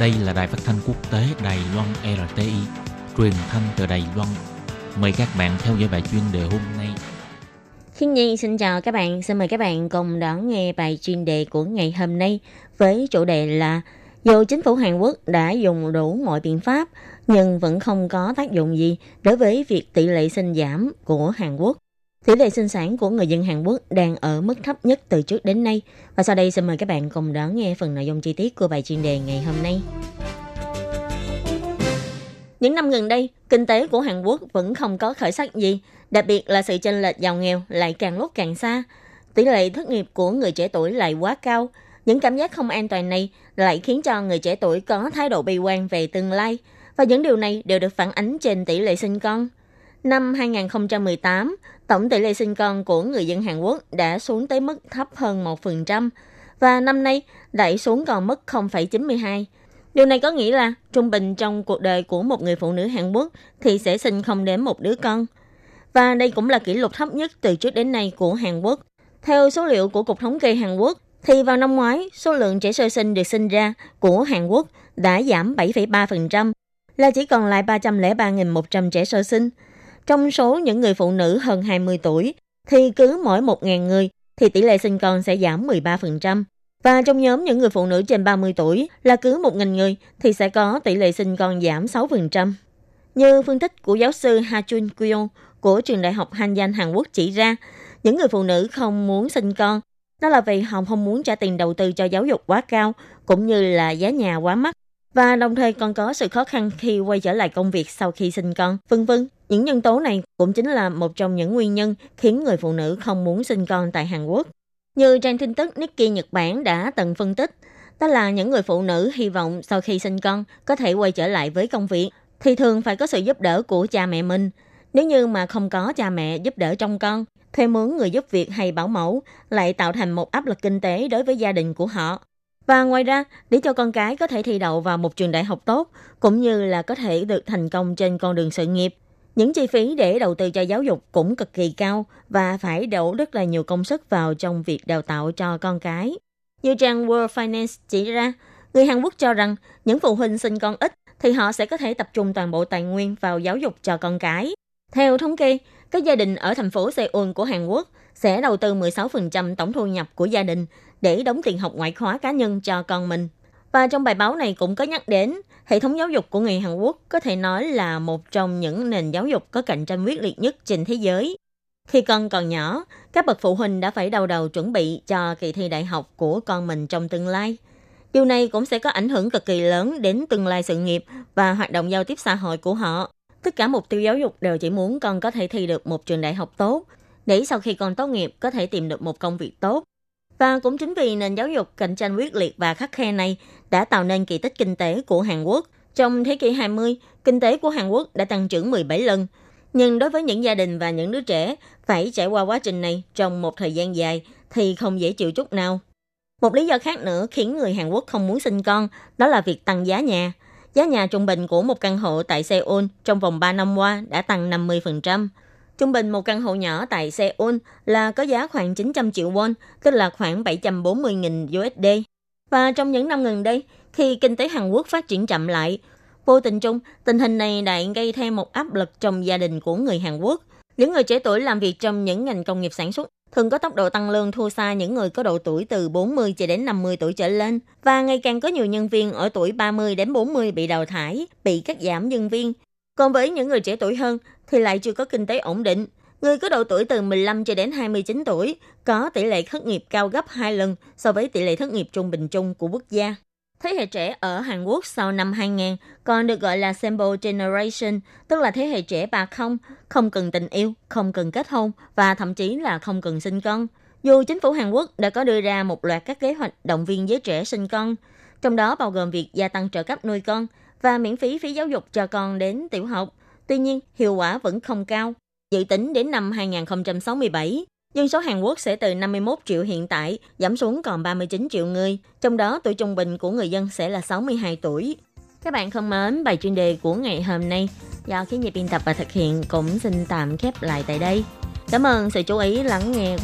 Đây là đài phát thanh quốc tế Đài Loan RTI, truyền thanh từ Đài Loan. Mời các bạn theo dõi bài chuyên đề hôm nay. Khiến Nhi xin chào các bạn, xin mời các bạn cùng đón nghe bài chuyên đề của ngày hôm nay với chủ đề là dù chính phủ Hàn Quốc đã dùng đủ mọi biện pháp nhưng vẫn không có tác dụng gì đối với việc tỷ lệ sinh giảm của Hàn Quốc. Tỷ lệ sinh sản của người dân Hàn Quốc đang ở mức thấp nhất từ trước đến nay. Và sau đây xin mời các bạn cùng đón nghe phần nội dung chi tiết của bài chuyên đề ngày hôm nay. Những năm gần đây, kinh tế của Hàn Quốc vẫn không có khởi sắc gì, đặc biệt là sự chênh lệch giàu nghèo lại càng lúc càng xa. Tỷ lệ thất nghiệp của người trẻ tuổi lại quá cao. Những cảm giác không an toàn này lại khiến cho người trẻ tuổi có thái độ bi quan về tương lai, và những điều này đều được phản ánh trên tỷ lệ sinh con. Năm 2018, tổng tỷ lệ sinh con của người dân Hàn Quốc đã xuống tới mức thấp hơn 1%, và năm nay lại xuống còn mức 0,92. Điều này có nghĩa là trung bình trong cuộc đời của một người phụ nữ Hàn Quốc thì sẽ sinh không đến một đứa con. Và đây cũng là kỷ lục thấp nhất từ trước đến nay của Hàn Quốc. Theo số liệu của Cục Thống kê Hàn Quốc, thì vào năm ngoái, số lượng trẻ sơ sinh được sinh ra của Hàn Quốc đã giảm 7,3%, là chỉ còn lại 303.100 trẻ sơ sinh. Trong số những người phụ nữ hơn 20 tuổi, thì cứ mỗi 1.000 người thì tỷ lệ sinh con sẽ giảm 13%. Và trong nhóm những người phụ nữ trên 30 tuổi là cứ 1.000 người thì sẽ có tỷ lệ sinh con giảm 6%. Như phân tích của giáo sư Ha Chun Kyo của trường đại học Hanyang Hàn Quốc chỉ ra, những người phụ nữ không muốn sinh con đó là vì họ không muốn trả tiền đầu tư cho giáo dục quá cao cũng như là giá nhà quá mắc và đồng thời còn có sự khó khăn khi quay trở lại công việc sau khi sinh con, vân vân. Những nhân tố này cũng chính là một trong những nguyên nhân khiến người phụ nữ không muốn sinh con tại Hàn Quốc. Như trang tin tức Nikkei Nhật Bản đã từng phân tích, đó là những người phụ nữ hy vọng sau khi sinh con có thể quay trở lại với công việc, thì thường phải có sự giúp đỡ của cha mẹ mình. Nếu như mà không có cha mẹ giúp đỡ trong con, thuê mướn người giúp việc hay bảo mẫu lại tạo thành một áp lực kinh tế đối với gia đình của họ. Và ngoài ra, để cho con cái có thể thi đậu vào một trường đại học tốt, cũng như là có thể được thành công trên con đường sự nghiệp, những chi phí để đầu tư cho giáo dục cũng cực kỳ cao và phải đổ rất là nhiều công sức vào trong việc đào tạo cho con cái. Như trang World Finance chỉ ra, người Hàn Quốc cho rằng những phụ huynh sinh con ít thì họ sẽ có thể tập trung toàn bộ tài nguyên vào giáo dục cho con cái. Theo thống kê, các gia đình ở thành phố Seoul của Hàn Quốc sẽ đầu tư 16% tổng thu nhập của gia đình để đóng tiền học ngoại khóa cá nhân cho con mình. Và trong bài báo này cũng có nhắc đến, hệ thống giáo dục của người Hàn Quốc có thể nói là một trong những nền giáo dục có cạnh tranh quyết liệt nhất trên thế giới. Khi con còn nhỏ, các bậc phụ huynh đã phải đầu đầu chuẩn bị cho kỳ thi đại học của con mình trong tương lai. Điều này cũng sẽ có ảnh hưởng cực kỳ lớn đến tương lai sự nghiệp và hoạt động giao tiếp xã hội của họ. Tất cả mục tiêu giáo dục đều chỉ muốn con có thể thi được một trường đại học tốt, để sau khi con tốt nghiệp có thể tìm được một công việc tốt. Và cũng chính vì nền giáo dục cạnh tranh quyết liệt và khắc khe này đã tạo nên kỳ tích kinh tế của Hàn Quốc. Trong thế kỷ 20, kinh tế của Hàn Quốc đã tăng trưởng 17 lần. Nhưng đối với những gia đình và những đứa trẻ phải trải qua quá trình này trong một thời gian dài thì không dễ chịu chút nào. Một lý do khác nữa khiến người Hàn Quốc không muốn sinh con đó là việc tăng giá nhà. Giá nhà trung bình của một căn hộ tại Seoul trong vòng 3 năm qua đã tăng 50%. Trung bình một căn hộ nhỏ tại Seoul là có giá khoảng 900 triệu won, tức là khoảng 740.000 USD. Và trong những năm gần đây, khi kinh tế Hàn Quốc phát triển chậm lại, vô tình chung, tình hình này đã gây thêm một áp lực trong gia đình của người Hàn Quốc. Những người trẻ tuổi làm việc trong những ngành công nghiệp sản xuất thường có tốc độ tăng lương thua xa những người có độ tuổi từ 40 cho đến 50 tuổi trở lên và ngày càng có nhiều nhân viên ở tuổi 30 đến 40 bị đào thải, bị cắt giảm nhân viên. Còn với những người trẻ tuổi hơn thì lại chưa có kinh tế ổn định. Người có độ tuổi từ 15 cho đến 29 tuổi có tỷ lệ thất nghiệp cao gấp 2 lần so với tỷ lệ thất nghiệp trung bình chung của quốc gia. Thế hệ trẻ ở Hàn Quốc sau năm 2000 còn được gọi là Sample Generation, tức là thế hệ trẻ bà không, không cần tình yêu, không cần kết hôn và thậm chí là không cần sinh con. Dù chính phủ Hàn Quốc đã có đưa ra một loạt các kế hoạch động viên giới trẻ sinh con, trong đó bao gồm việc gia tăng trợ cấp nuôi con và miễn phí phí giáo dục cho con đến tiểu học. Tuy nhiên, hiệu quả vẫn không cao. Dự tính đến năm 2067, Dân số Hàn Quốc sẽ từ 51 triệu hiện tại giảm xuống còn 39 triệu người, trong đó tuổi trung bình của người dân sẽ là 62 tuổi. Các bạn thân mến, bài chuyên đề của ngày hôm nay do khí nhịp biên tập và thực hiện cũng xin tạm khép lại tại đây. Cảm ơn sự chú ý lắng nghe